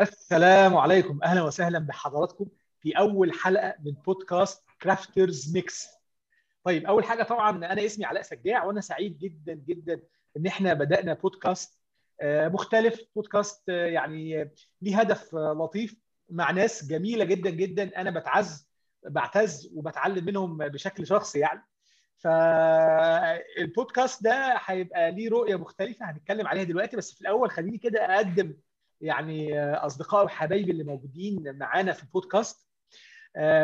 السلام عليكم. أهلا وسهلا بحضراتكم في أول حلقة من بودكاست Crafters Mix طيب أول حاجة طبعا أنا اسمي علاء سجاع وأنا سعيد جدا جدا إن إحنا بدأنا بودكاست مختلف بودكاست يعني ليه هدف لطيف مع ناس جميلة جدا جدا. أنا بتعز بعتز وبتعلم منهم بشكل شخصي يعني. فالبودكاست ده هيبقى ليه رؤية مختلفة هنتكلم عليها دلوقتي بس في الأول خليني كده أقدم يعني أصدقائي وحبايبي اللي موجودين معانا في البودكاست.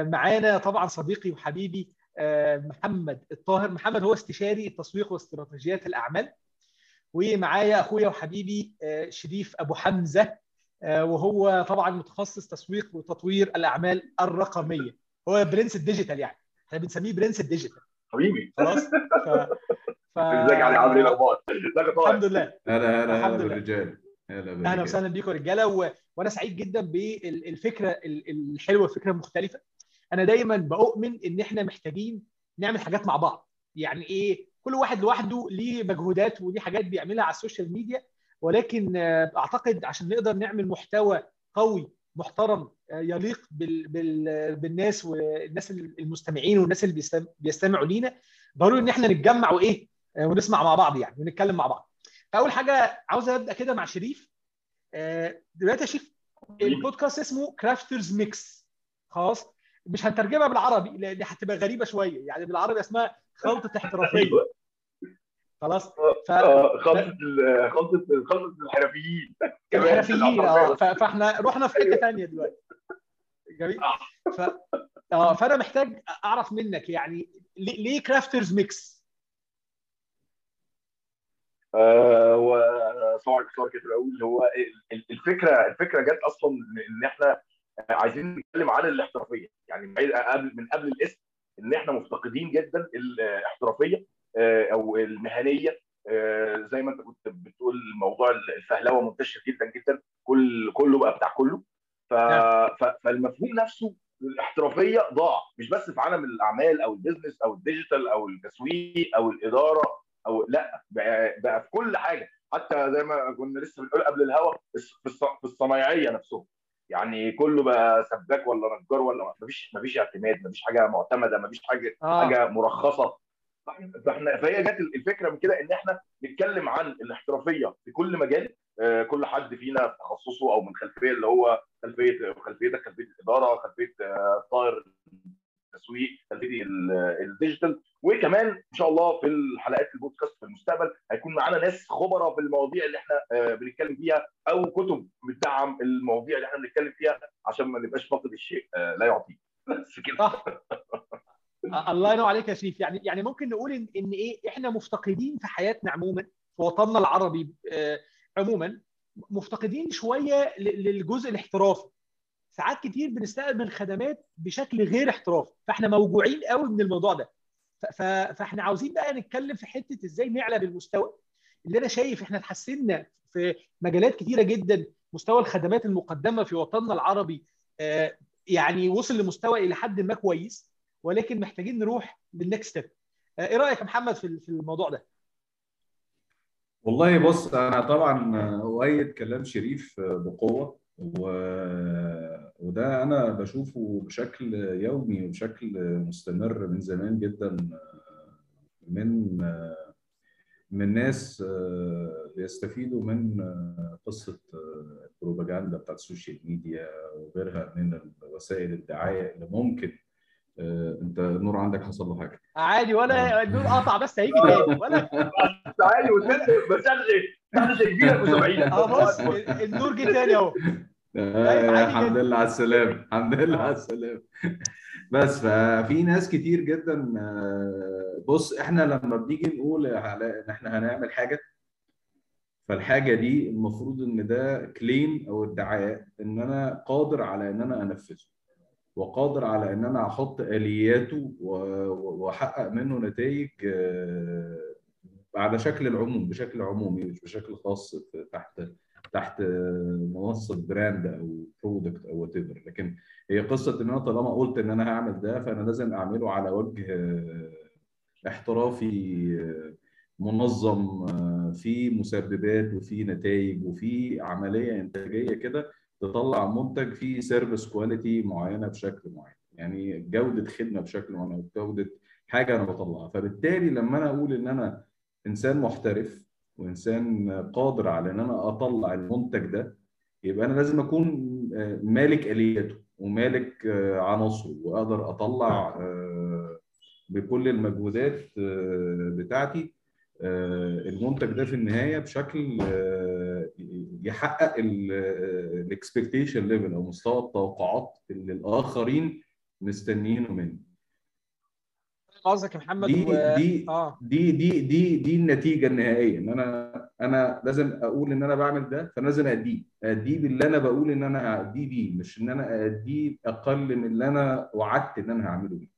معانا طبعا صديقي وحبيبي محمد الطاهر. محمد هو استشاري التسويق واستراتيجيات الأعمال. ومعايا أخويا وحبيبي شريف أبو حمزة وهو طبعا متخصص تسويق وتطوير الأعمال الرقمية. هو prince ال digital يعني. إحنا بنسميه prince ال digital. حبيبي. خلاص؟ ف... ف... ازيك يا علي عامل إيه الاخبار؟ الحمد لله. هلا هلا هلا بالرجال. هلا أهلا وسهلا بيكم رجاله و... وأنا سعيد جدا بالفكرة الحلوه الفكرة المختلفه أنا دايما بؤمن ان إحنا محتاجين نعمل حاجات مع بعض. يعني إيه؟ كل واحد لوحده ليه مجهودات وليه حاجات بيعملها على السوشيال ميديا. ولكن أعتقد عشان نقدر نعمل محتوى قوي محترم يليق بال... بال... بالناس والناس المستمعين والناس اللي بيستمعوا لينا ضروري إن إحنا نتجمع وإيه؟ ونسمع مع بعض يعني ونتكلم مع بعض. فأول حاجة عاوز أبدأ كده مع شريف. دلوقتي يا شريف البودكاست اسمه Crafters Mix خلاص؟ مش هنترجمها بالعربي لأن هتبقى غريبة شوية. يعني بالعربي اسمها خلطة احترافية. خلاص؟ ف... خلطة خلطة خلطة الحرفيين. الحرفيين آه. فاحنا رحنا في حتة ثانية دلوقتي. جميل. ف... آه فأنا محتاج أعرف منك يعني ليه Crafters Mix؟ آه وطبعا اختصار كده الأول هو الفكرة الفكرة جت أصلا ان إحنا عايزين نتكلم عن الاحترافية. يعني قبل من قبل الاسم إن إحنا مفتقدين جدا الاحترافية أو المهنية. زي ما أنت كنت بتقول موضوع الفهلوة منتشر جدا جدا. كل كله بقى بتاع كله. ف... فالمفهوم نفسه الاحترافية ضاع. مش بس في عالم الأعمال أو ال business أو ال digital أو التسويق أو الإدارة. أو لا بقى, بقى في كل حاجة. حتى زي ما كنا لسه بنقول قبل الهوا في الصنايعية نفسهم. يعني كله بقى سباك ولا نجار ولا مفيش مفيش اعتماد مفيش حاجة معتمدة مفيش حاجة آه. حاجة مرخصة. فإحنا فهي جت الفكرة من كده إن إحنا نتكلم عن الاحترافية في كل مجال. آه كل حد فينا في تخصصه أو من خلفية اللي هو خلفية خلفيتك خلفية الإدارة خلفية آه طائر التسويق خلفيه الديجيتال وكمان إن شاء الله في الحلقات البودكاست في المستقبل هيكون معانا ناس خبراء في المواضيع اللي إحنا آه بنتكلم فيها أو كتب بتدعم المواضيع اللي إحنا بنتكلم فيها عشان ما نبقاش فاقد الشيء لا يعطيه بس كده. الله ينور عليك يا شريف. يعني يعني ممكن نقول إن إيه إحنا مفتقدين في حياتنا عموما في وطننا العربي عموما مفتقدين شوية للجزء الاحترافي. ساعات كتير بنستقبل خدمات بشكل غير احترافي فاحنا موجوعين قوي من الموضوع ده. فاحنا عاوزين بقى نتكلم في حتة إزاي نعلى بالمستوى. اللي أنا شايف إحنا اتحسنا في مجالات كتيرة جدا مستوى الخدمات المقدمة في وطننا العربي يعني وصل لمستوى إلى حد ما كويس ولكن محتاجين نروح لل next step إيه رأيك يا محمد في الموضوع ده؟ والله بص أنا طبعا أؤيد كلام شريف بقوة و... وده أنا بشوفه بشكل يومي وبشكل مستمر من زمان جدا من من ناس بيستفيدوا من قصة البروباجندا بتاعت ال social media وغيرها من وسائل الدعاية اللي ممكن انت النور عندك حصل له حاجة؟ عادي ولا النور قطع بس هيجي تاني. ولا عادي بس أنا أنا شايفينك متابعين آه بص النور جه تاني أهو. الحمد لله على السلامة. الحمد لله على السلامة. بس ففي ناس كتير جدا بص إحنا لما بنيجي نقول إن إحنا هنعمل حاجة فالحاجة دي المفروض إن ده كليم أو ادعاء إن أنا قادر على إن أنا أنفذه وقادر على إن أنا أحط آلياته وأحقق منه نتائج على شكل العموم بشكل عمومي مش بشكل خاص تحت تحت منصة brand أو product أو وات لكن هي قصة إن أنا طالما قلت إن أنا هعمل ده فأنا لازم أعمله على وجه احترافي منظم في مسببات وفي نتائج وفي عملية إنتاجية كده تطلع منتج فيه service quality معينة بشكل معين. يعني جودة خدمة بشكل معين أو جودة حاجة أنا بطلعها. فبالتالي لما أنا أقول إن أنا إنسان محترف وإنسان قادر على إن أنا أطلع المنتج ده يبقى أنا لازم أكون مالك آلياته ومالك عناصره وأقدر أطلع بكل المجهودات بتاعتي المنتج ده في النهاية بشكل يحقق ال expectation level أو مستوى التوقعات اللي الآخرين مستنيينه مني. قصدك يا محمد دي و... دي آه. دي دي دي دي النتيجة النهائية إن أنا أنا لازم أقول إن أنا بعمل ده فأنا لازم اديه اديه باللي أنا بقول إن أنا اديه بيه مش إن أنا اديه أقل من اللي أنا وعدت إن أنا هعمله بيه.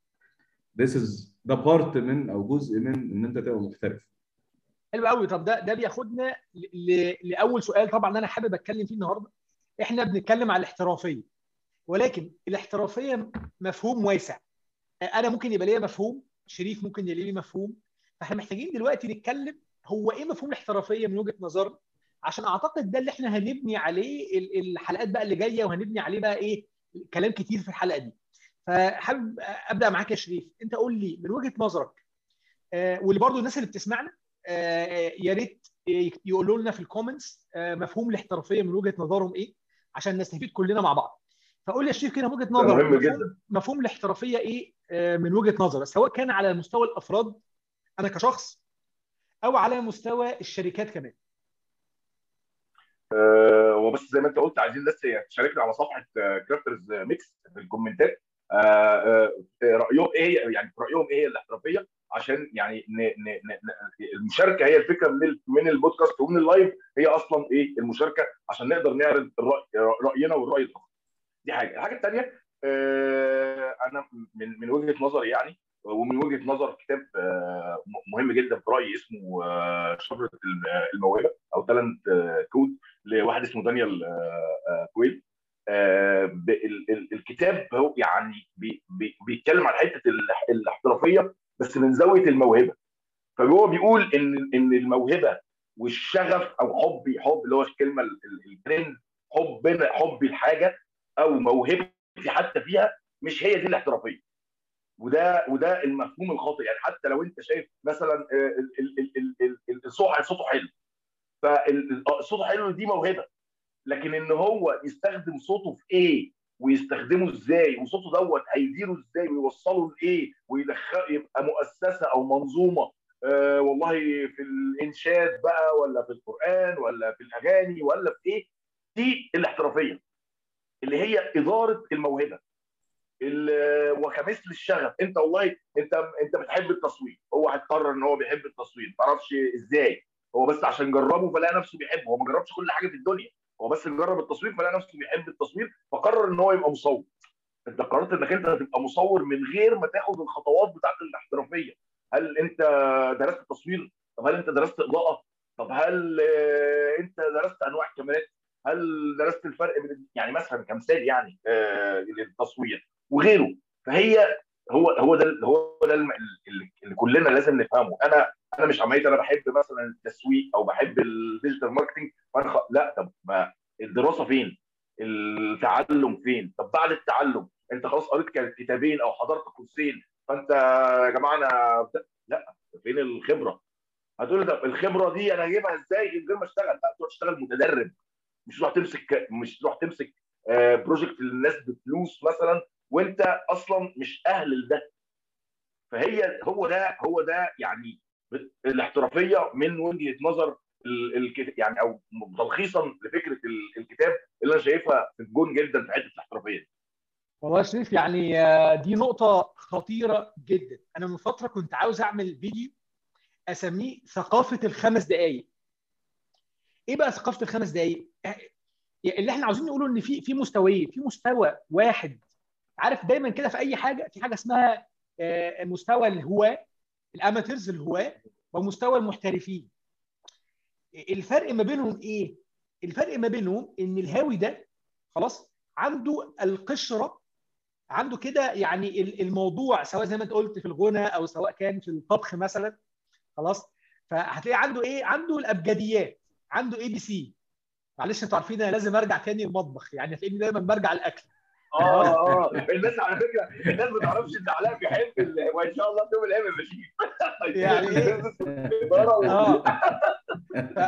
This is ده part من أو جزء من إن أنت تبقى محترف. حلو قوي طب ده ده بياخدنا ل... لأول سؤال طبعا أنا حابب أتكلم فيه النهارده. إحنا بنتكلم على الاحترافية ولكن الاحترافية مفهوم واسع. أنا ممكن يبقى ليا مفهوم شريف ممكن يبقى ليه مفهوم. فاحنا محتاجين دلوقتي نتكلم هو إيه مفهوم الاحترافية من وجهة نظرنا عشان أعتقد ده اللي إحنا هنبني عليه الحلقات بقى اللي جاية وهنبني عليه بقى إيه؟ كلام كتير في الحلقة دي. فحابب أبدأ معاك يا شريف. أنت قول لي من وجهة نظرك آه واللي برضو الناس اللي بتسمعنا آه يا ريت يقولوا لنا في ال comments آه مفهوم الاحترافية من وجهة نظرهم إيه؟ عشان نستفيد كلنا مع بعض. فقول لي يا شريف كده من وجهة نظرك مهم مفهوم, جدا مفهوم الاحترافية إيه؟ من وجهة نظرك سواء كان على مستوى الأفراد أنا كشخص أو على مستوى الشركات كمان. أه وبس زي ما أنت قلت عايزين الناس تشاركنا على صفحة Crafters Mix في الكومنتات. رأيهم إيه يعني رأيهم إيه الاحترافية؟ عشان يعني ن ن ن المشاركة هي الفكرة من من البودكاست ومن اللايف. هي أصلا إيه المشاركة؟ عشان نقدر نعرض رأينا والرأي الآخر. دي حاجة. الحاجة الثانية أنا من من وجهة نظري يعني ومن وجهة نظر كتاب مهم جدا في رايي اسمه شجرة الموهبة أو Talent Code لواحد اسمه دانيال كويل. الكتاب هو يعني بيتكلم عن حتة الاحترافية بس من زاوية الموهبة. فهو بيقول إن إن الموهبة والشغف أو حبي حب اللي هو الكلمة الترند حبنا حبي الحاجة أو موهبتي حتى فيها مش هي دي الاحترافية. وده وده المفهوم الخاطئ. يعني حتى لو انت شايف مثلا الصوت صوته حلو. فصوته حلو دي موهبة. لكن إن هو يستخدم صوته في إيه؟ ويستخدمه إزاي؟ وصوته دوت هيديره إزاي؟ ويوصله لإيه؟ ويدخل يبقى مؤسسة أو منظومة. آه والله في الإنشاد بقى ولا في القرآن ولا في الأغاني ولا في إيه؟ دي الاحترافية. اللي هي إدارة الموهبة. وكمثل الشغف أنت والله أنت أنت بتحب التصوير هو هيقرر إن هو بيحب التصوير ما تعرفش إزاي. هو بس عشان جربه فلقى نفسه بيحبه. هو ما جربش كل حاجة في الدنيا. هو بس جرب التصوير فلقى نفسه بيحب التصوير فقرر إن هو يبقى مصور. أنت قررت إنك أنت هتبقى مصور من غير ما تاخد الخطوات بتاعت الاحترافية. هل أنت درست تصوير؟ طب هل أنت درست إضاءة؟ طب هل أنت درست أنواع الكاميرات هل درست الفرق بين يعني مثلا كمثال يعني آه للتصوير وغيره فهي هو هو ده هو ده اللي, كلنا لازم نفهمه أنا أنا مش عمليه أنا بحب مثلا التسويق أو بحب الديجيتال ماركتنج فأنا خ... لا طب ما الدراسة فين؟ التعلم فين؟ طب بعد التعلم أنت خلاص قريت كتابين أو حضرت كورسين فأنت يا جماعة أنا لا فين الخبرة؟ هتقول لي طب الخبرة دي أنا اجيبها إزاي من غير ما أشتغل؟ لا تروح تشتغل متدرب مش تروح تمسك مش تروح تمسك بروجكت للناس بفلوس مثلا وانت أصلا مش أهل لده فهي هو ده هو ده يعني الاحترافية من وجهة نظر يعني أو تلخيصا لفكرة الكتاب اللي أنا شايفها في الجون جدا في حتة الاحترافية والله يا شريف يعني دي نقطة خطيرة جدا، أنا من فترة كنت عاوز أعمل فيديو أسميه ثقافة الخمس دقايق. إيه بقى ثقافة الخمس دقايق؟ اللي إحنا عاوزين نقوله إن في في مستويين، في مستوى واحد عارف دايما كده في أي حاجة في حاجة اسمها مستوى الهواة الأماتيرز الهواة ومستوى المحترفين. الفرق ما بينهم إيه؟ الفرق ما بينهم إن الهاوي ده خلاص عنده القشرة عنده كده يعني الموضوع سواء زي ما أنت قلت في الغنى أو سواء كان في الطبخ مثلا خلاص فهتلاقي عنده إيه عنده الأبجديات عنده ABC معلش أنتوا عارفين أنا لازم أرجع تاني المطبخ يعني هتلاقيني دايما برجع الأكل. آه آه الناس على فكرة الناس ما تعرفش إن علاء بيحب وان شاء الله تقوم الأيام بشير يعني إيه؟ آه.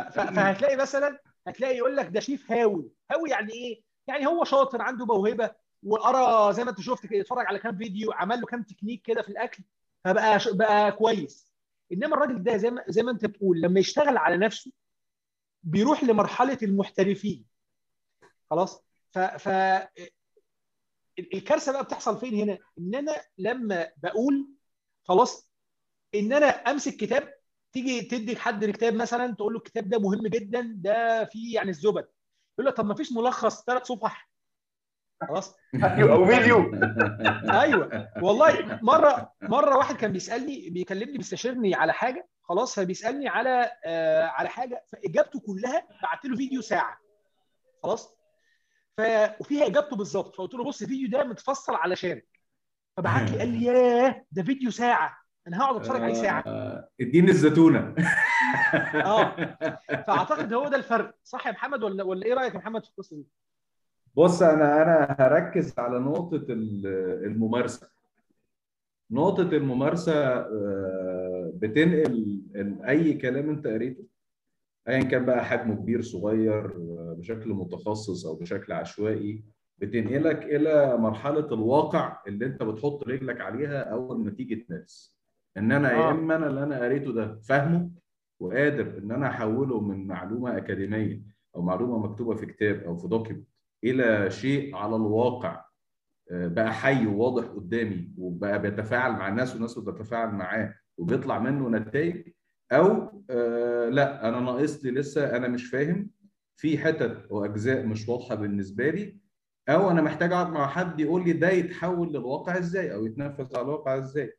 فهتلاقي مثلا هتلاقي يقول لك ده شيف هاوي. هاوي يعني إيه؟ يعني هو شاطر عنده موهبة وقرأ زي ما أنت شفت كده اتفرج على كام فيديو عمل له كام تكنيك كده في الأكل فبقى بقى كويس. إنما الراجل ده زي ما زي ما أنت بتقول لما يشتغل على نفسه بيروح لمرحلة المحترفين. خلاص؟ ف, ف... ال- الكارثة بقى بتحصل فين هنا؟ إن أنا لما بقول خلاص إن أنا أمسك كتاب تيجي تدي لحد الكتاب مثلا تقول له الكتاب ده مهم جدا ده فيه يعني الزبد. يقول لك طب ما فيش ملخص ثلاث صفح. خلاص. أيوه أو فيديو. أيوه. والله مرة مرة واحد كان بيسألني بيكلمني بيستشيرني على حاجة خلاص فبيسألني على آه على حاجة فإجابته كلها بعت له فيديو ساعة. خلاص؟ ف وفيها إجابته بالظبط. فقلت له بص الفيديو ده متفصل علشانك فبعت لي قال لي ياه ده فيديو ساعة. أنا هقعد أتفرج عليه ساعة. آه، اديني الزتونة. آه. فأعتقد هو ده الفرق. صح يا محمد ولا ولا إيه رأيك يا محمد في القصة دي؟ بص أنا أنا هركز على نقطة ال- الممارسة. نقطة الممارسة آه، بتنقل أي كلام أنت قريته ايا كان بقى حجمه كبير صغير بشكل متخصص أو بشكل عشوائي بتنقلك إلى مرحلة الواقع اللي أنت بتحط رجلك عليها أول ما تيجي تمارس. إن أنا يا آه. إما أنا اللي أنا قريته ده فاهمه وقادر إن أنا أحوله من معلومة أكاديمية أو معلومة مكتوبة في كتاب أو في دوكيمنت إلى شيء على الواقع آه، بقى حي وواضح قدامي وبقى بيتفاعل مع الناس والناس بتتفاعل معاه وبيطلع منه نتائج أو آه لا أنا ناقص لي لسه أنا مش فاهم في حتت وأجزاء مش واضحة بالنسبة لي أو أنا محتاج أقعد مع حد يقول لي ده يتحول للواقع إزاي أو يتنفذ على الواقع إزاي.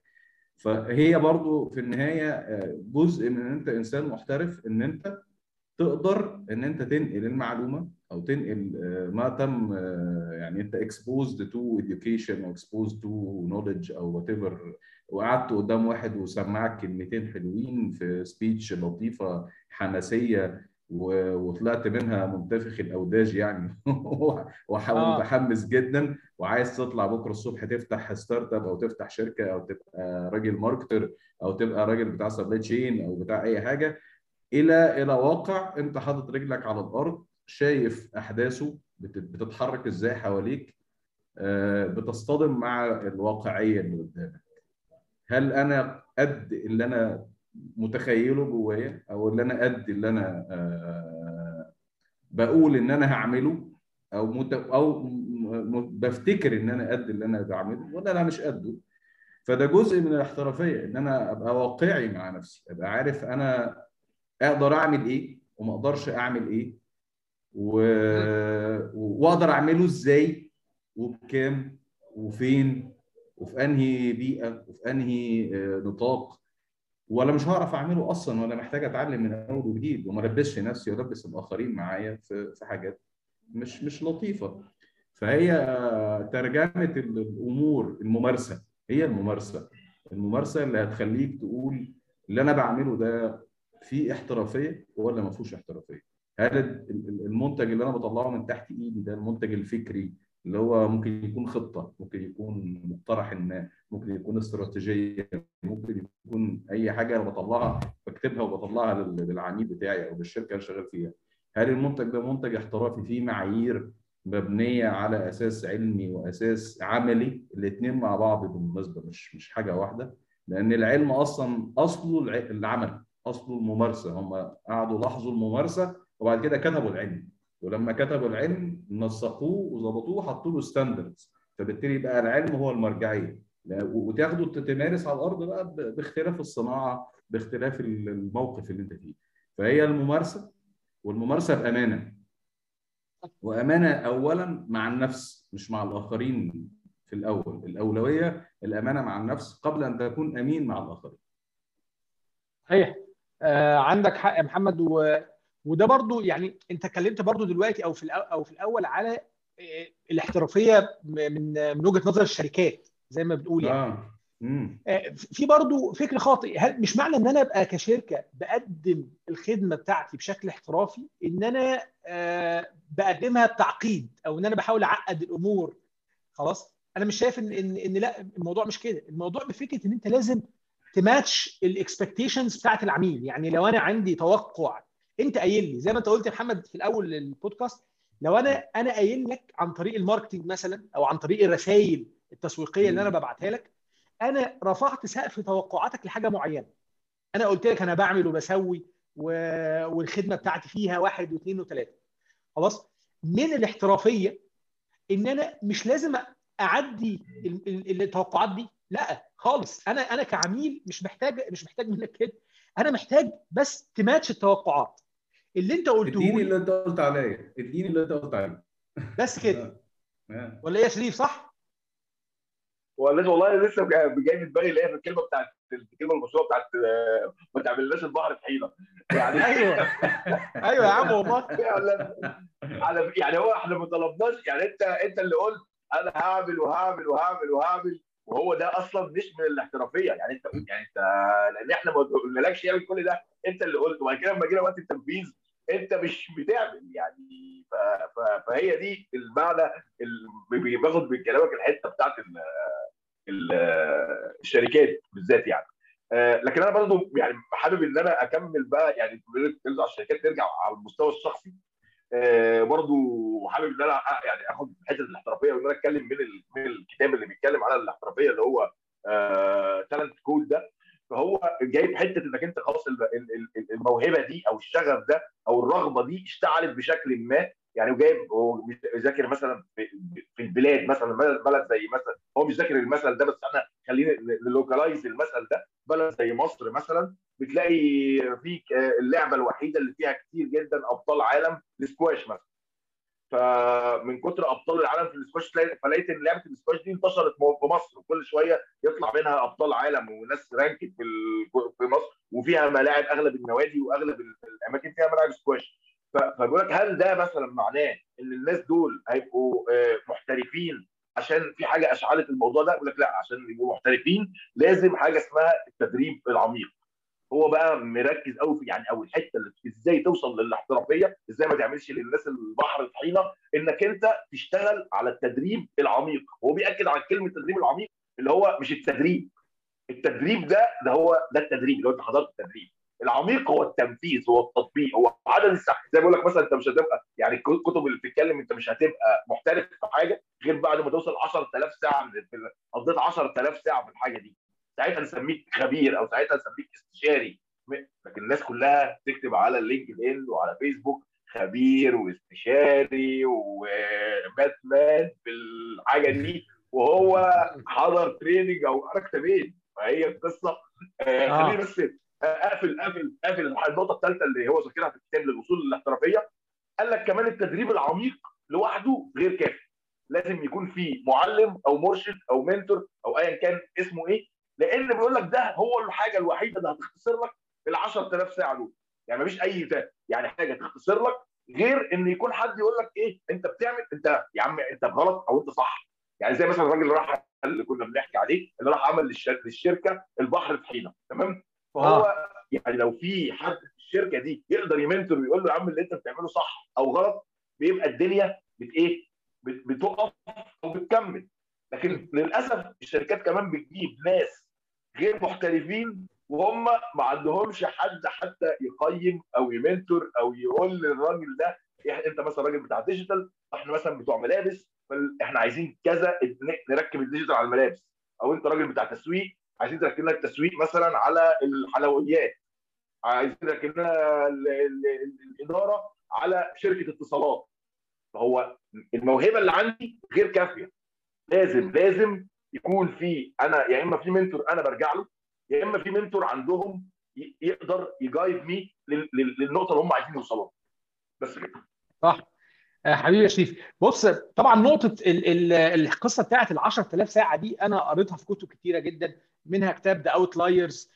فهي برضو في النهاية آه، جزء من إن أنت إنسان محترف إن أنت تقدر إن أنت تنقل المعلومة أو تنقل آه، ما تم آه، يعني أنت exposed to education أو exposed to knowledge أو whatever وقعدت قدام واحد وسمعك كلمتين حلوين في speech لطيفة حماسية وطلعت منها منتفخ الأوداج يعني. وح- آه. ومتحمس جدا. وعايز تطلع بكرة الصبح تفتح startup أو تفتح شركة أو تبقى راجل marketer أو تبقى راجل بتاع سبلاي تشين أو بتاع أي حاجة. إلى إلى واقع أنت حاطط رجلك على الأرض شايف أحداثه بت- بتتحرك إزاي حواليك آه، بتصطدم مع الواقعية اللي قدامك. هل أنا قد اللي أنا متخيله جوايا أو اللي أنا قد اللي أنا آه، بقول إن أنا هعمله أو مت... أو بفتكر إن أنا قد اللي أنا بعمله ولا أنا مش قده؟ فده جزء من الاحترافية إن أنا أبقى واقعي مع نفسي أبقى عارف أنا أقدر أعمل إيه؟ وما أقدرش أعمل إيه؟ و... وأقدر أعمله إزاي؟ وبكام؟ وفين؟ وفي أنهي بيئة؟ وفي أنهي آه، نطاق؟ ولا مش هعرف أعمله أصلا ولا محتاج أتعلم من أول وجديد. وما البسش نفسي والبس الآخرين معايا في في حاجات مش مش لطيفة. فهي ترجمة ال- الأمور الممارسة. هي الممارسة. الممارسة اللي هتخليك تقول اللي أنا بعمله ده فيه احترافية ولا ما فيهوش احترافية؟ هل ال- ال- المنتج اللي أنا بطلعه من تحت إيدي ده المنتج الفكري اللي هو ممكن يكون خطة ممكن يكون مقترح ما ممكن يكون استراتيجية ممكن يكون أي حاجة أنا بطلعها بكتبها وبطلعها لل- للعميل بتاعي أو للشركة اللي شغال فيها. هل المنتج ده منتج احترافي فيه معايير مبنية على أساس علمي وأساس عملي؟ الاثنين مع بعض بالمناسبة مش مش حاجة واحدة لأن العلم أصلا أصله الع- العمل. اصله الممارسة هم قعدوا لاحظوا الممارسة وبعد كده كتبوا العلم. ولما كتبوا العلم نسقوه وظبطوه وحطوا له ستاندردز فبالتالي بقى العلم هو المرجعية. وتاخده تمارس على الأرض بقى باختلاف الصناعة باختلاف ال- الموقف اللي أنت فيه. فهي الممارسة والممارسة بأمانة. وأمانة اولا مع النفس مش مع الآخرين في الأول. الأولوية الأمانة مع النفس قبل أن تكون أمين مع الآخرين. صحيح. آه عندك حق يا محمد. و... وده برضو يعني انت اتكلمت برضو دلوقتي أو في الأو... أو في الأول على آه، الاحترافية من من وجهة نظر الشركات زي ما بنقول يعني. مم. آه، في برضو فكر خاطئ. هل مش معنى إن أنا أبقى كشركة بقدم الخدمة بتاعتي بشكل احترافي؟ إن أنا آه، بقدمها بتعقيد أو إن أنا بحاول أعقد الأمور. خلاص؟ أنا مش شايف إن إن إن لأ الموضوع مش كده. الموضوع بفكرة إن أنت لازم ت match ال expectations بتاعت العميل. يعني لو أنا عندي توقع أنت قايل لي زي ما أنت قلت يا محمد في الأول البودكاست لو أنا أنا قايل لك عن طريق ال marketing مثلا أو عن طريق الرسائل التسويقية اللي أنا ببعتها لك أنا رفعت سقف توقعاتك لحاجة معينة. أنا قلت لك أنا بعمل وبسوي و... والخدمة بتاعتي فيها واحد واثنين وثلاثة. خلاص؟ من الاحترافية إن أنا مش لازم أعدي ال- ال- التوقعات دي. لا خالص. أنا أنا كعميل مش محتاج مش محتاج منك كده أنا محتاج بس تماتش التوقعات. اللي أنت قلته اديني لي اللي أنت قلت عليه اديني اللي أنت قلت عليه بس كده. آه. ولا إيه يا شريف صح؟ ولا والله لسه جاي في دماغي اللي هي الكلمة بتاعت الكلمة المشهورة بتاعت آه، ما تعملناش البحر طحينه يعني أيوه. أيوه يا عم والله. على يعني هو إحنا ما طلبناش يعني أنت أنت اللي قلت أنا هعمل وهعمل وهعمل وهعمل. وهو ده أصلا مش من الاحترافية. يعني انت يعني انت لأن إحنا ما قلنالكش اعمل كل ده. انت اللي قلت وبعد كده لما جينا وقت التنفيذ انت مش بتعمل يعني. ف... ف... فهي دي المعنى اللي باخد من كلامك الحتة بتاعت ال... ال... الشركات بالذات يعني. آه، لكن أنا برضو يعني حابب إن أنا أكمل بقى يعني ترجع الشركات ترجع على المستوى الشخصي. برضو حابب إن أنا يعني آخد حتة الاحترافية وإن أنا أتكلم من من الكتاب اللي بيتكلم على الاحترافية اللي هو تالنت كود ده. فهو جايب حتة إنك أنت خلاص ال- ال- ال- الموهبة دي أو الشغف ده أو الرغبة دي اشتعلت بشكل ما. يعني وجايب هو ذاكر مثلا في البلاد مثلا بلد زي مثلا هو مش ذاكر المثل ده بس إحنا خلينا ن localize المثل ده. بلد زي مصر مثلا بتلاقي في اللعبة الوحيدة اللي فيها كتير جدا أبطال عالم السكواش مثلا. فمن كتر أبطال العالم في السكواش فلقيت إن لعبة السكواش دي انتشرت في مصر. وكل شوية يطلع منها أبطال عالم وناس ranked في مصر وفيها ملاعب أغلب النوادي وأغلب الأماكن فيها ملاعب سكواش. فبيقول لك هل ده مثلا معناه إن الناس دول هيبقوا آه، محترفين عشان في حاجة أشعلت الموضوع ده؟ يقول لك لا عشان يبقوا محترفين لازم حاجة اسمها التدريب العميق. هو بقى مركز قوي في يعني أو الحتة اللي إزاي توصل للاحترافية إزاي ما تعملش للناس البحر طحينة إنك أنت تشتغل على التدريب العميق. هو بيأكد على كلمة التدريب العميق اللي هو مش التدريب. التدريب ده ده هو ده التدريب هو أنت حضرت التدريب. العميق هو التنفيذ هو التطبيق هو عدد الساعات. زي ما بقول لك مثلا أنت مش هتبقى يعني الكتب اللي بتتكلم أنت مش هتبقى محترف في حاجة غير بعد ما توصل 10000 ساعة قضيت 10000 ساعة في الحاجة دي. ساعتها نسميك خبير أو ساعتها نسميك استشاري. لكن الناس كلها تكتب على اللينكد ان وعلى فيسبوك خبير واستشاري وباتمان في الحاجة دي وهو حضر training أو حركه بين فهي القصة آه آه. خليني بس أقفل أقفل أقفل النقطة الثالثه اللي هو ذاكرها في الكتاب للوصول للاحترافيه قال لك كمان التدريب العميق لوحده غير كافي. لازم يكون في معلم أو مرشد أو mentor أو ايا كان اسمه إيه. لأن بيقول لك ده هو الحاجة الوحيده اللي هتختصر لك ال 10000 ساعة دول. يعني مفيش أي تا- يعني حاجة تختصر لك غير إن يكون حد يقول لك إيه أنت بتعمل أنت يا عم أنت غلط أو أنت صح. يعني زي مثلا الراجل اللي راح اللي كنا بنحكي عليه اللي راح عمل للشر- للشركة البحر طحينه تمام؟ فهو يعني لو في حد في الشركة دي يقدر يمنتور ويقول له يا عم اللي أنت بتعمله صح أو غلط بيبقى الدنيا بت إيه بت- بتقف أو بتكمل. لكن للأسف الشركات كمان بتجيب ناس غير محترفين وهم ما عندهمش حد حتى يقيم أو يمنتور أو يقول للراجل ده أنت مثلا راجل بتاع digital إحنا مثلا بتوع ملابس فال- إحنا عايزين كذا نركب ال digital على الملابس. أو أنت راجل بتاع تسويق عايزين تركب لنا التسويق مثلا على الحلويات. عايزين نركب لنا ال- ال- ال- الإدارة على شركة اتصالات. فهو الموهبة اللي عندي غير كافية. لازم لازم يكون في أنا يا إما في mentor أنا برجع له يا إما في mentor عندهم يقدر ي guide me لل- لل- للنقطة اللي هم عايزين يوصلوا بس كده. صح. آه، حبيبي يا شريف. بص طبعا نقطة ال ال القصة بتاعت ال 10000 ساعة دي أنا قريتها في كتب كتيرة جدا منها كتاب The Outliers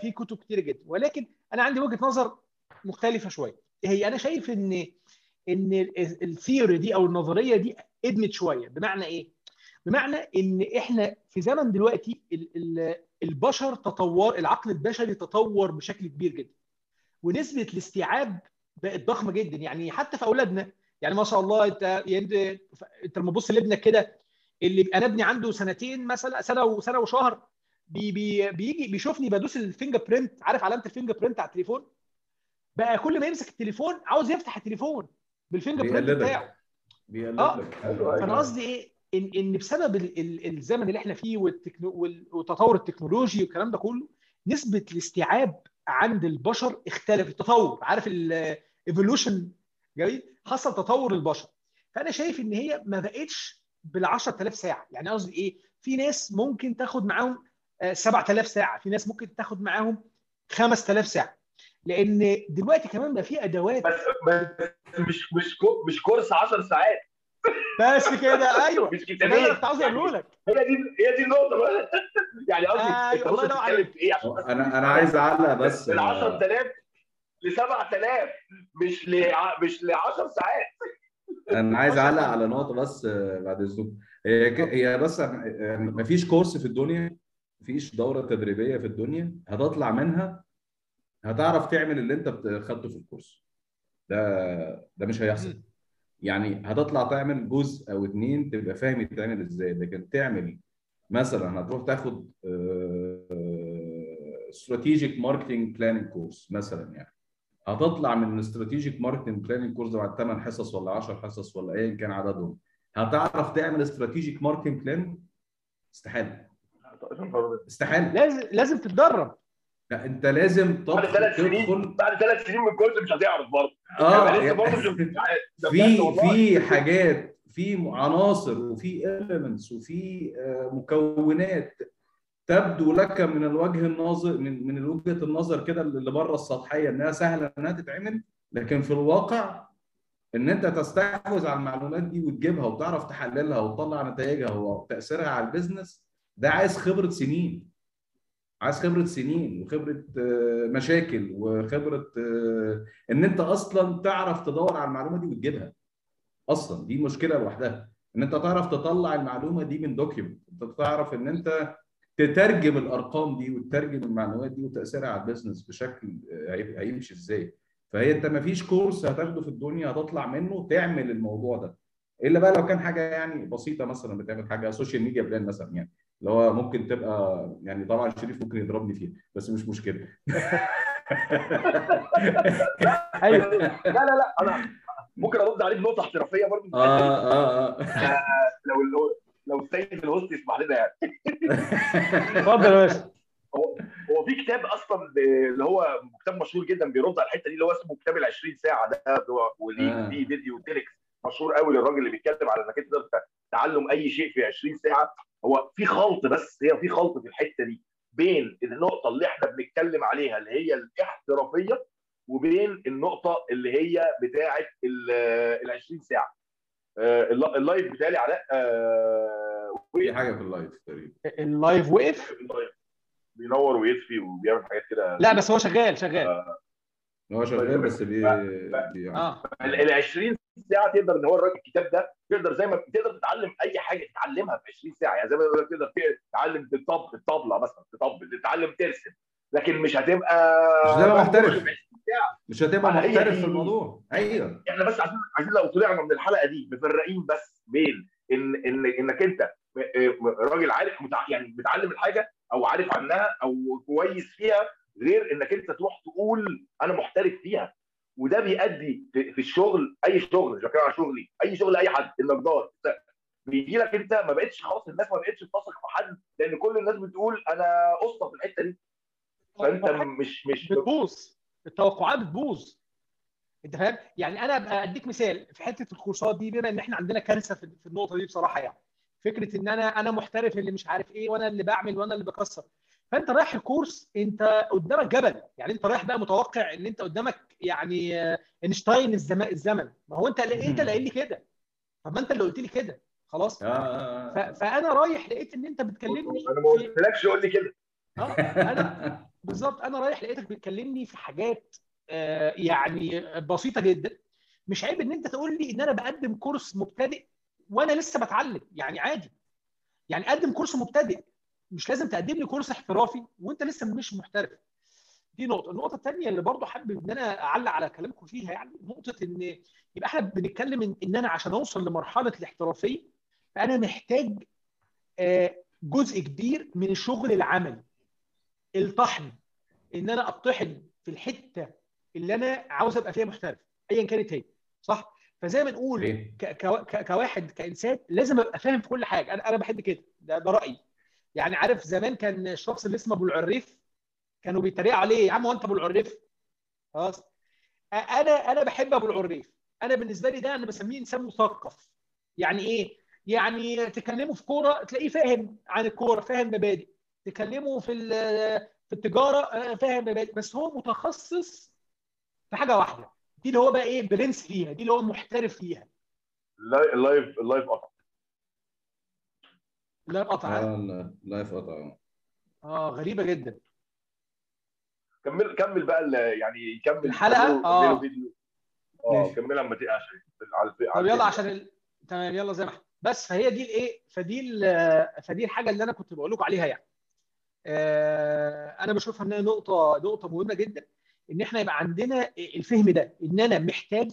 في كتب كتيرة جدا. ولكن أنا عندي وجهة نظر مختلفة شوية. هي أنا شايف إن إن ال theory دي أو النظرية دي أدمت شوية. بمعنى إيه؟ بمعنى إن إحنا في زمن دلوقتي ال- ال- البشر تطور العقل البشري تطور بشكل كبير جدا. ونسبة الاستيعاب بقت ضخمة جدا. يعني حتى في أولادنا يعني ما شاء الله أنت أنت لما تبص لابنك كده اللي أنا ابني عنده سنتين مثلا سنة وسنه وشهر بي بي بيجي بيشوفني بدوس ال finger print عارف علامة ال finger print على التليفون؟ بقى كل ما يمسك التليفون عاوز يفتح التليفون بال finger بيقلدك. بتاعه. بيقلد آه. لك فأنا قصدي إيه؟ ان إن بسبب ال- ال- الزمن اللي إحنا فيه والتطور التكنولوجي والكلام ده كله نسبة الاستيعاب عند البشر اختلف التطور عارف ال evolution جميل. حصل تطور البشر. فأنا شايف إن هي ما بقتش بال 10000 ساعة. يعني قصدي إيه؟ في ناس ممكن تاخد معاهم آه، 7000 ساعة. في ناس ممكن تاخد معاهم 5000 ساعة. لأن دلوقتي كمان بقى في أدوات بس بس مش مش مش كورس 10 ساعات. بس كده أيوه. مش ده اللي كتابين أنا كنت عاوز أقوله لك. هي دي هي دي النقطة بقى. يعني قصدي أيوة، أنت الله ينور عليك. في إيه؟ عشان أنا أنا عايز أعلق بس من 10000 ل 7000 مش ل مش ل 10 ساعات. أنا عايز أعلق على نقطة بس بعد اذنك هي ك- هي بس ما فيش كورس في الدنيا مفيش دورة تدريبية في الدنيا هتطلع منها هتعرف تعمل اللي أنت خدته في ال course. ده ده مش هيحصل. يعني هتطلع تعمل جزء أو اتنين تبقى فاهم يتعمل إزاي. لكن تعمل مثلا هتروح تاخد strategic marketing planning course مثلا يعني. هتطلع من ال strategic marketing planning course ده بعد 8 حصص ولا 10 حصص ولا ايا كان عددهم هتعرف تعمل strategic marketing plan استحالة. استحالة. لازم لازم تتدرب. لا انت لازم بعد ثلاث سنين تدخل بعد ثلاث سنين من الكورس مش هتعرف برضه. آه يعني لسه يعني- برضه مش بجد في. في حاجات في عناصر وفي elements وفي آه، مكونات تبدو لك من الوجه الناظر من من وجهة النظر كده اللي بره السطحية إنها سهلة إنها تتعمل. لكن في الواقع إن أنت تستحوذ على المعلومات دي وتجيبها وتعرف تحللها وتطلع نتائجها وتأثيرها على البيزنس ده عايز خبرة سنين. عايز خبرة سنين وخبرة آه، مشاكل وخبرة آه، إن أنت أصلا تعرف تدور على المعلومة دي وتجيبها. أصلا دي مشكلة لوحدها. إن أنت تعرف تطلع المعلومة دي من document أنت تعرف إن أنت تترجم الأرقام دي وتترجم المعلومات دي وتأثيرها على ال business بشكل آه، هي- هيمشي إزاي. فهي أنت ما فيش course هتاخده في الدنيا هتطلع منه تعمل الموضوع ده. إلا بقى لو كان حاجة يعني بسيطة مثلا بتعمل حاجة social media plan مثلا يعني. اللي هو ممكن تبقى يعني طبعا شريف ممكن يضربني فيها بس مش مشكلة. أيوه. لا لا لا أنا ممكن أرد عليك بنقطة احترافية برضه دي. آه آه. آه لو لو لو السيد ال host يسمح لنا يعني. اتفضل يا باشا. هو في كتاب أصلا اللي هو كتاب مشهور جدا بيرد على الحتة دي اللي هو اسمه كتاب ال 20 ساعة ده هو- وليه آه. فيديو TED Talks مشهور قوي للراجل اللي بيتكلم على إنك أنت تقدر تعلم أي شيء في 20 ساعة هو في خلط بس هي في خلط في الحتة دي بين النقطة اللي إحنا بنتكلم عليها اللي هي الاحترافية وبين النقطة اللي هي بتاعة ال 20 ساعة. آه، الل- ال live بتاعي علاء آه، في حاجة في ال live تقريبا. ال live وقف؟ بينور ويطفي وبيعمل حاجات كده. لا بس هو شغال شغال. هو شغال بس بي, بي آه. ال 20 ساعة تقدر ان هو الراجل الكتاب ده تقدر زي ما تقدر تتعلم اي حاجة تتعلمها في 20 ساعة. يعني زي ما تقدر تتعلم الطب الطبلة مثلا تطبل تتعلم ترسم. لكن مش هتبقى مش هتبقى محترف. في 20 ساعة. مش هتبقى محترف في الموضوع. أيوه. إحنا بس عايزين عايزين لو طلعنا من الحلقة دي مفرقين بس بين إن إن إنك أنت م- م- راجل عارف متع... يعني متعلم الحاجة أو عارف عنها أو كويس فيها غير إنك أنت تروح تقول أنا محترف فيها. وده بيؤدي في في الشغل أي شغل مش بتكلم على شغلي أي شغل أي حد النجار بيجي لك أنت ما بقتش خلاص الناس ما بقتش تثق في حد لأن كل الناس بتقول أنا اسطى في الحتة دي. فأنت مش مش بتبوظ. التوقعات بتبوظ. أنت فاهم؟ يعني أنا أبقى أديك مثال في حتة الكورسات دي بما إن إحنا عندنا كارثة في في النقطة دي بصراحة يعني. فكرة إن أنا أنا محترف اللي مش عارف إيه وأنا اللي بعمل وأنا اللي بكسر. فانت رايح ال course انت قدامك جبل. يعني انت رايح بقى متوقع ان انت قدامك يعني آه، اينشتاين الزمان الزمن. ما هو انت انت اللي قايل لي كده. طب ما انت اللي قلت لي كده. خلاص. آه، آه، ف- آه. فأنا رايح لقيت إن أنت بتكلمني أنا ما قلتلكش قول لي كده. آه أنا بالظبط. أنا رايح لقيتك بتكلمني في حاجات آه، يعني بسيطة جدا. مش عيب إن أنت تقول لي إن أنا بقدم كورس مبتدئ وأنا لسه بتعلم. يعني عادي. يعني قدم كورس مبتدئ مش لازم تقدم لي كورس احترافي وانت لسه مش محترف. دي نقطة. النقطة الثانية اللي برضو حابب إن أنا أعلق على كلامكم فيها يعني نقطة إن يبقى إحنا بنتكلم ان, إن أنا عشان أوصل لمرحلة الاحترافية فأنا محتاج جزء كبير من الشغل العملي الطحن إن أنا أطحن في الحتة اللي أنا عاوز أبقى فيها محترف ايا كانت هي. صح؟ فزي ما نقول كواحد كإنسان لازم أبقى فاهم في كل حاجة. أنا أنا بحب كده. ده, ده رأيي. يعني عارف زمان كان الشخص اللي اسمه أبو العريف كانوا بيتريقوا عليه يا عم هو أنت أبو العريف؟ خلاص. أنا أنا بحب أبو العريف. أنا بالنسبة لي ده أنا بسميه إنسان مثقف. يعني إيه؟ يعني تكلمه في كورة تلاقيه فاهم عن الكورة فاهم مبادئ. تكلمه في في التجارة فاهم مبادئ. بس هو متخصص في حاجة واحدة. دي اللي هو بقى إيه برنس فيها. دي اللي هو محترف فيها. ال live ال live قطع live قطع. آه live قطع آه غريبة جدا. كمل كمل بقى يعني كمل الحلقة؟ آه. فيديو آه كملها اما تقع على طب يلا عشان ال... تمام يلا زي ما إحنا. بس فهي دي الايه؟ فدي ال... فدي الحاجة اللي أنا كنت بقول لكم عليها يعني. آه أنا بشوفها إنها نقطة نقطة مهمة جدا. إن إحنا يبقى عندنا الفهم ده إن أنا محتاج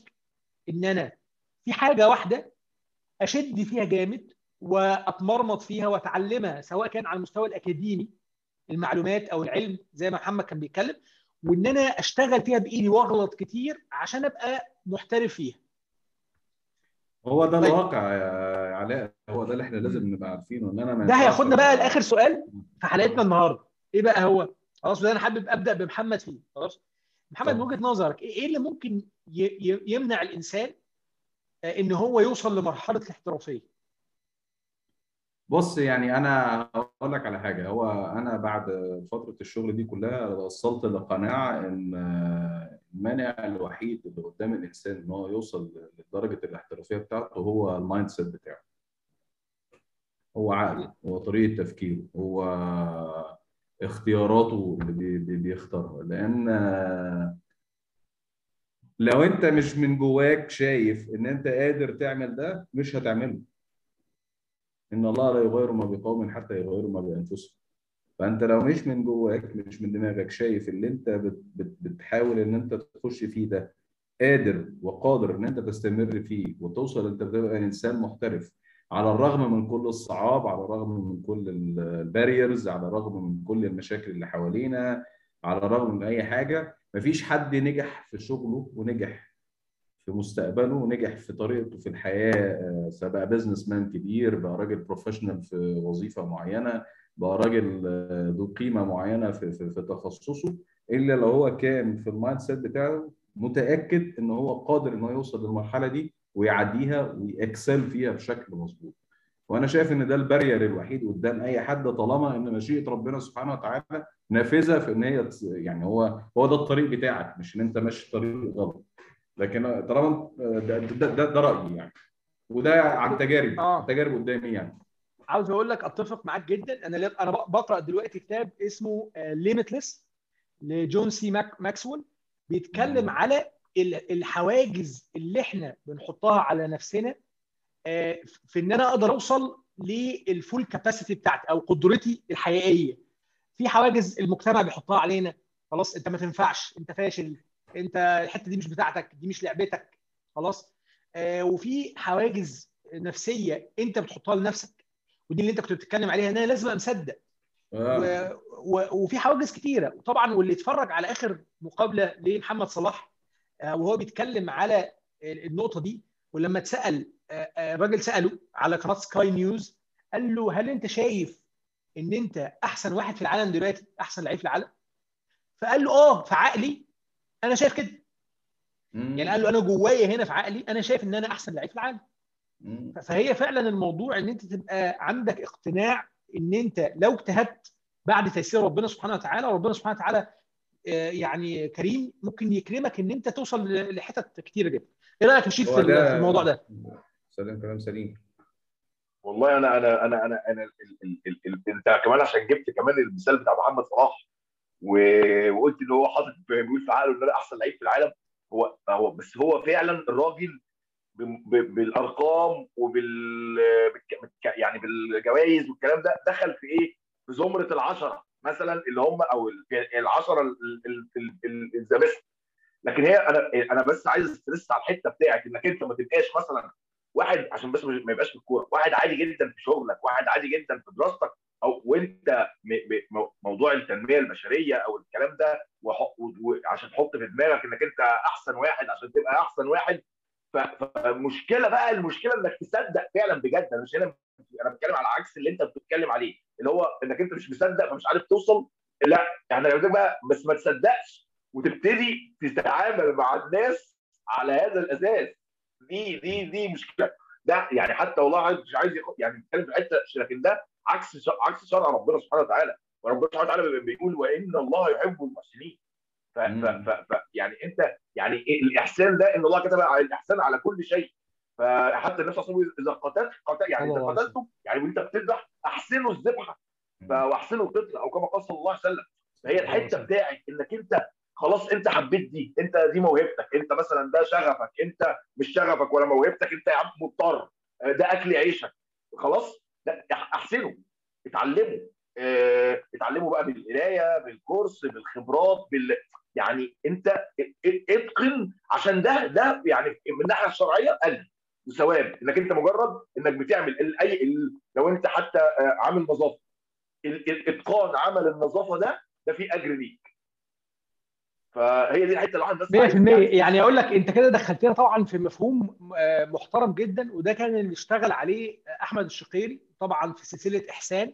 إن أنا في حاجة واحدة أشد فيها جامد وأتمرمط فيها وأتعلمها سواء كان على المستوى الأكاديمي المعلومات أو العلم زي ما محمد كان بيتكلم وإن أنا أشتغل فيها بإيدي وأغلط كتير عشان أبقى محترف فيها. هو ده الواقع يا علاء هو ده اللي إحنا لازم نبقى عارفينه إن أنا ده هياخدنا بقى لآخر سؤال في حلقتنا النهارده. إيه بقى هو؟ خلاص أنا حابب أبدأ بمحمد فيه. خلاص. محمد من وجهة نظرك إيه اللي ممكن يمنع الإنسان إن هو يوصل لمرحلة الاحترافية؟ بص يعني أنا أقول لك على حاجة. هو أنا بعد فترة الشغل دي كلها وصلت لقناعة إن المانع الوحيد اللي قدام الإنسان إن هو يوصل لدرجة الاحترافية بتاعته هو ال mind set بتاعه. هو عقله هو طريقة تفكيره هو اختياراته اللي بيختارها. لأن لو أنت مش من جواك شايف إن أنت قادر تعمل ده مش هتعمله. إن الله لا يغير ما بقوم حتى يغيروا ما بأنفسهم. فأنت لو مش من جواك مش من دماغك شايف اللي أنت بت بت بتحاول إن أنت تخش فيه ده قادر وقادر إن أنت تستمر فيه وتوصل أنت بتبقى إنسان محترف على الرغم من كل الصعاب على الرغم من كل ال barriers على الرغم من كل المشاكل اللي حوالينا على الرغم من أي حاجة مفيش حد نجح في شغله ونجح في مستقبله ونجح في طريقته في الحياة سواء business man كبير بقى راجل professional في وظيفة معينة بقى راجل ذو قيمة معينة في, في, في تخصصه إلا لو هو كان في ال mind set بتاعه متأكد إن هو قادر إن هو يوصل للمرحلة دي ويعديها وي excel فيها بشكل مظبوط. وأنا شايف إن ده ال barrier الوحيد قدام أي حد طالما إن مشيئة ربنا سبحانه وتعالى نافذة في إن هي يعني هو هو ده الطريق بتاعك مش إن أنت ماشي طريق غلط. لكن طالما ده, ده, ده, ده رأيي يعني. وده عن تجارب آه. تجارب قدامي يعني. عاوز أقول لك اتفق معاك جدا. أنا أنا بقرأ دلوقتي كتاب اسمه Limitless لجون سي ماك ماكسويل. بيتكلم م. على الحواجز اللي إحنا بنحطها على نفسنا في إن أنا أقدر أوصل للفول كاباسيتي بتاعتي أو قدرتي الحقيقية. في حواجز المجتمع بيحطها علينا. خلاص أنت ما تنفعش. أنت فاشل. انت الحته دي مش بتاعتك دي مش لعبتك خلاص؟ آه وفي حواجز نفسية انت بتحطها لنفسك ودي اللي انت كنت بتتكلم عليها ان أنا لازم مصدق آه. و... و... وفي حواجز كتيرة. وطبعا واللي اتفرج على آخر مقابلة لمحمد صلاح آه وهو بيتكلم على النقطة دي ولما اتسأل الراجل سأله على قناة سكاي نيوز قال له هل انت شايف ان انت أحسن واحد في العالم دلوقتي أحسن لعيب في العالم؟ فقال له آه في عقلي أنا شايف كده. يعني قال له أنا جوايا هنا في عقلي أنا شايف إن أنا أحسن لعيب في العالم. فهي فعلا الموضوع إن أنت تبقى عندك اقتناع إن أنت لو اجتهدت بعد تيسير ربنا سبحانه وتعالى وربنا سبحانه وتعالى يعني كريم ممكن يكرمك إن أنت توصل لحتت كتيرة جدا. إيه رأيك يا شيف في الموضوع ده؟ سلام كلام سليم. والله أنا أنا أنا أنا أنا ال ال ال ال انت كمان عشان جبت كمان المثال بتاع محمد صلاح. وقلت إن هو حاطط بيقول في عقله إن أنا أحسن لعيب في العالم هو هو بس هو فعلا الراجل بالأرقام وبال يعني بالجوائز والكلام ده دخل في إيه؟ في زمرة العشرة مثلا اللي هم أو العشرة the best لكن هي أنا أنا بس عايز أسترس على الحتة بتاعت إنك أنت ما تبقاش مثلا واحد عشان بس ما يبقاش في الكورة واحد عادي جدا في شغلك واحد عادي جدا في دراستك أو وأنت موضوع التنمية البشرية أو الكلام ده وعشان تحط في دماغك إنك أنت أحسن واحد عشان تبقى أحسن واحد. فمشكلة بقى المشكلة إنك تصدق فعلا بجد. أنا مش هنا أنا بتكلم على عكس اللي أنت بتتكلم عليه. اللي هو إنك أنت مش مصدق فمش عارف توصل. لا يعني لو بقى بس ما تصدقش وتبتدي تتعامل مع الناس على هذا الأساس. دي دي دي مشكلة. ده يعني حتى والله مش عايز يعني بيتكلم في حتة لكن ده عكس عكس شرع ربنا سبحانه وتعالى. وربنا سبحانه وتعالى بيقول وإن الله يحب المحسنين. ف, ف, ف, ف يعني أنت يعني الإحسان ده إن الله كتب الإحسان على كل شيء. فحتى النبي صلى الله عليه وسلم إذا قتلت قتل يعني إذا قتلتم يعني وأنت بتذبح احسنوا الذبحة. واحسنوا القتل أو كما قال صلى الله عليه وسلم. فهي الحتة بتاعت إنك أنت خلاص أنت حبيت دي. أنت دي موهبتك. أنت مثلا ده شغفك. أنت مش شغفك ولا موهبتك. أنت يا عم مضطر. ده أكل عيشك. خلاص؟ ده احسنوا اتعلموا آه اتعلموا بقى بالقراية بالكورس بالخبرات بال يعني أنت اتقن عشان ده ده يعني من الناحية الشرعية اجر وثواب. إنك أنت مجرد إنك بتعمل أي لو أنت حتى عامل نظافة. الاتقان عمل النظافة ده ده فيه أجر ليك. فهي دي الحتة اللي الواحد بس 100% يعني أقول لك أنت كده دخلتنا طبعا في مفهوم محترم جدا وده كان اللي اشتغل عليه أحمد الشقيري. طبعا في سلسلة إحسان.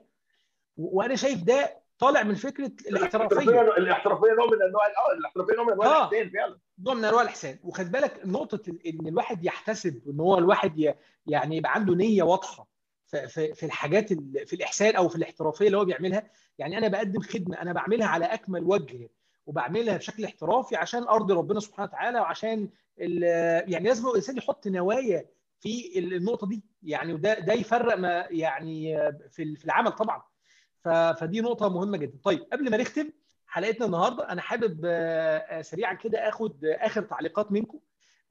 وأنا شايف ده طالع من فكرة الاحترافية. الاحترافية نوع من انواع الاحترافية نوع من أنواع آه. الإحسان فعلا. نوع من أنواع الإحسان. وخد بالك نقطة إن الواحد يحتسب ان هو الواحد يعني يبقى عنده نية واضحة في في الحاجات في الإحسان أو في الاحترافية اللي هو بيعملها. يعني أنا بقدم خدمة أنا بعملها على أكمل وجه وبعملها بشكل احترافي عشان أرضي ربنا سبحانه وتعالى وعشان يعني لازم الإنسان يحط نوايا في النقطة دي. يعني وده ده يفرق ما يعني في في العمل طبعا. فدي نقطة مهمة جدا. طيب قبل ما نختم حلقتنا النهارده أنا حابب سريعا كده آخد آخر تعليقات منكم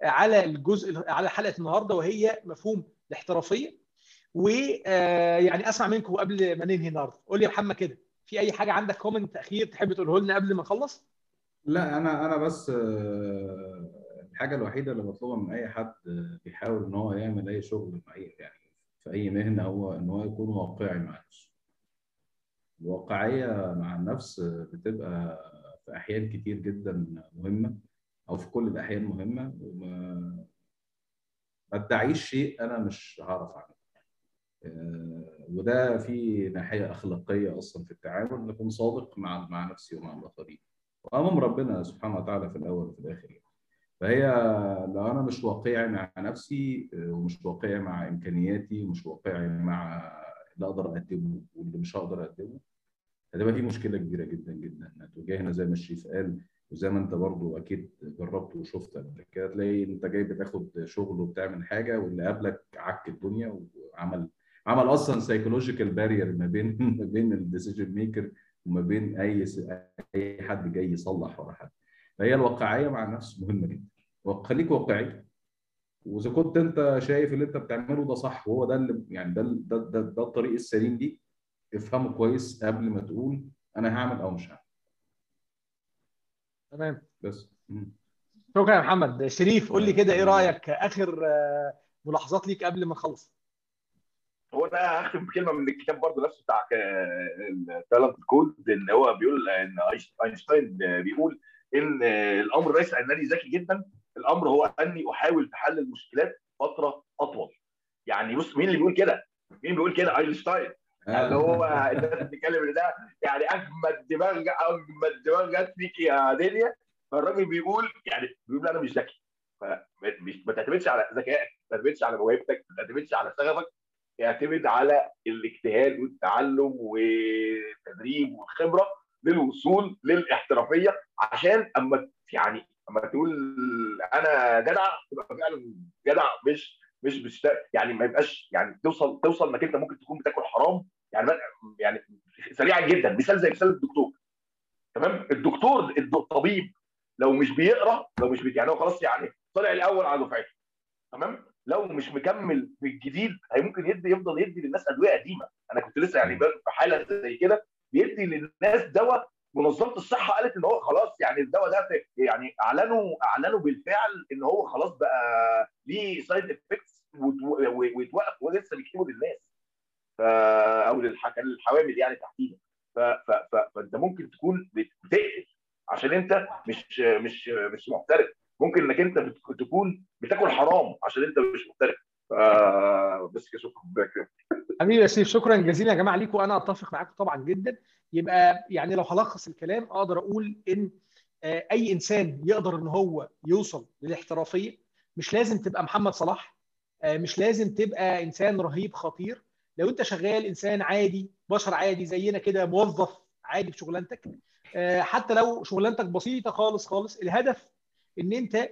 على الجزء على حلقة النهارده وهي مفهوم الاحترافية. ويعني أسمع منكم قبل ما ننهي النهارده. قول لي يا محمد كده في أي حاجة عندك كومنت اخير تحب تقوله لنا قبل ما نخلص لا أنا أنا بس الحاجة الوحيدة اللي بطلبها من أي حد بيحاول إن هو يعمل أي شغل في اي يعني في أي مهنة هو إن هو يكون واقعي مع نفسه الواقعية مع النفس بتبقى في أحيان كتير جدا مهمة أو في كل الأحيان مهمة وما ما ادعيش شيء أنا مش هعرف أعمله. وده في ناحية أخلاقية أصلا في التعامل نكون صادق مع مع نفسي ومع الآخرين. وأمام ربنا سبحانه وتعالى في الأول وفي الآخر. يعني. فهي لو أنا مش واقعي مع نفسي ومش واقعي مع إمكانياتي ومش واقعي مع اللي أقدر أقدمه واللي مش هقدر أقدمه هتبقى في مشكلة كبيرة جدا جدا. هتواجهنا زي ما الشريف قال وزي ما أنت برضو أكيد جربت وشفت قبل كده تلاقي أنت جاي بتاخد شغل وبتعمل حاجة واللي قبلك عك الدنيا وعمل عمل أصلا psychological barrier ما بين ما بين ال decision maker وما بين أي أي حد جاي يصلح ولا حد فهي الواقعية مع النفس مهمة جدا. خليك واقعي. وإذا كنت أنت شايف اللي أنت بتعمله ده صح وهو ده اللي يعني ده ده ده, ده الطريق السليم دي افهمه كويس قبل ما تقول أنا هعمل أو مش هعمل. تمام. بس. شكرا يا محمد. شريف قول لي كده إيه رأيك آخر ملاحظات ليك قبل ما نخلص؟ هو أنا هختم بكلمه من الكتاب برضه نفسه بتاع ال Talent Code إن هو بيقول إن أينشتاين بيقول إن الأمر ليس انني ذكي جدا الأمر هو أني أحاول تحل المشكلات فترة أطول. يعني بص مين اللي بيقول كده؟ مين بيقول كده؟ أينشتاين. يعني اللي هو الناس بتتكلم إن ده يعني أجمد دماغ أجمد دماغ جت فيك يا دنيا. فالراجل بيقول يعني بيقول أنا مش ذكي. ما تعتمدش على ذكائك ما تعتمدش على موهبتك ما تعتمدش على شغفك يعتمد على الاجتهاد والتعلم والتدريب والخبرة للوصول للاحترافية عشان اما يعني أما تقول أنا جدع تبقى فعلا جدع مش مش مش يعني ما يبقاش يعني توصل توصل إنك أنت ممكن تكون بتاكل حرام يعني يعني سريعا جدا مثال زي مثال الدكتور. تمام؟ الدكتور الطبيب لو مش بيقرأ لو مش بي يعني هو خلاص يعني طلع الأول على دفعته. تمام؟ لو مش مكمل بالجديد هي ممكن يدي يفضل يدي للناس أدوية قديمة. أنا كنت لسه يعني في حالة زي كده بيدي للناس دواء منظمة الصحة قالت إن هو خلاص يعني الدواء ده يعني أعلنوا أعلنوا بالفعل إن هو خلاص بقى ليه side effects ويتوقف ولسه بيكتبوا للناس. أو للحوامل يعني تحديدا. فأنت ممكن تكون بتقتل عشان أنت مش مش مش محترف. ممكن إنك أنت تكون بتاكل حرام عشان أنت مش محترف. بس كده شكرا. حبيبي يا سيف شكرا جزيلا يا جماعة ليكم. وأنا أتفق معاكم طبعا جدا. يبقى يعني لو هلخص الكلام أقدر أقول إن أي إنسان يقدر إن هو يوصل للاحترافية مش لازم تبقى محمد صلاح مش لازم تبقى إنسان رهيب خطير. لو أنت شغال إنسان عادي بشر عادي زينا كده موظف عادي في شغلانتك حتى لو شغلانتك بسيطة خالص خالص الهدف إن أنت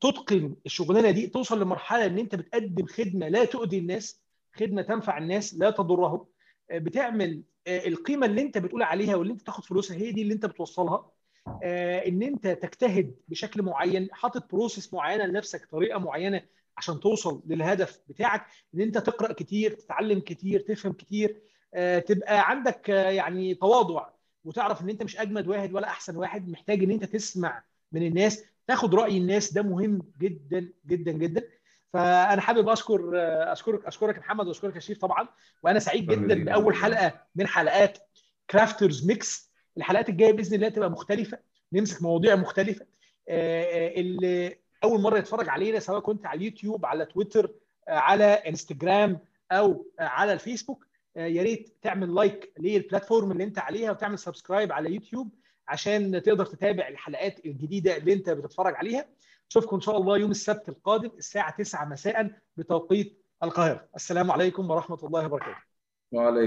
تتقن الشغلانة دي توصل لمرحلة إن أنت بتقدم خدمة لا تؤذي الناس خدمة تنفع الناس لا تضرهم بتعمل القيمة اللي انت بتقول عليها واللي انت تاخد فلوسها هي دي اللي انت بتوصلها. ان انت تجتهد بشكل معين حاطط بروسيس معينة لنفسك طريقة معينة عشان توصل للهدف بتاعك. ان انت تقرأ كتير تتعلم كتير تفهم كتير. تبقى عندك يعني تواضع وتعرف ان انت مش أجمد واحد ولا أحسن واحد. محتاج ان انت تسمع من الناس تاخد رأي الناس. ده مهم جدا جدا جدا. فأنا حابب أشكر أشكرك أشكرك محمد وأشكرك يا شريف طبعا. وأنا سعيد جدا بأول حلقة من حلقات Crafters Mix الحلقات الجاية بإذن الله تبقى مختلفة. نمسك مواضيع مختلفة. اللي أول مرة يتفرج علينا سواء كنت على اليوتيوب على تويتر على إنستجرام أو على الفيسبوك. يا ريت تعمل like لل platform اللي أنت عليها وتعمل subscribe على يوتيوب عشان تقدر تتابع الحلقات الجديدة اللي أنت بتتفرج عليها. اشوفكم إن شاء الله يوم السبت القادم الساعة 9 مساء بتوقيت القاهرة. السلام عليكم ورحمة الله وبركاته. وعليكم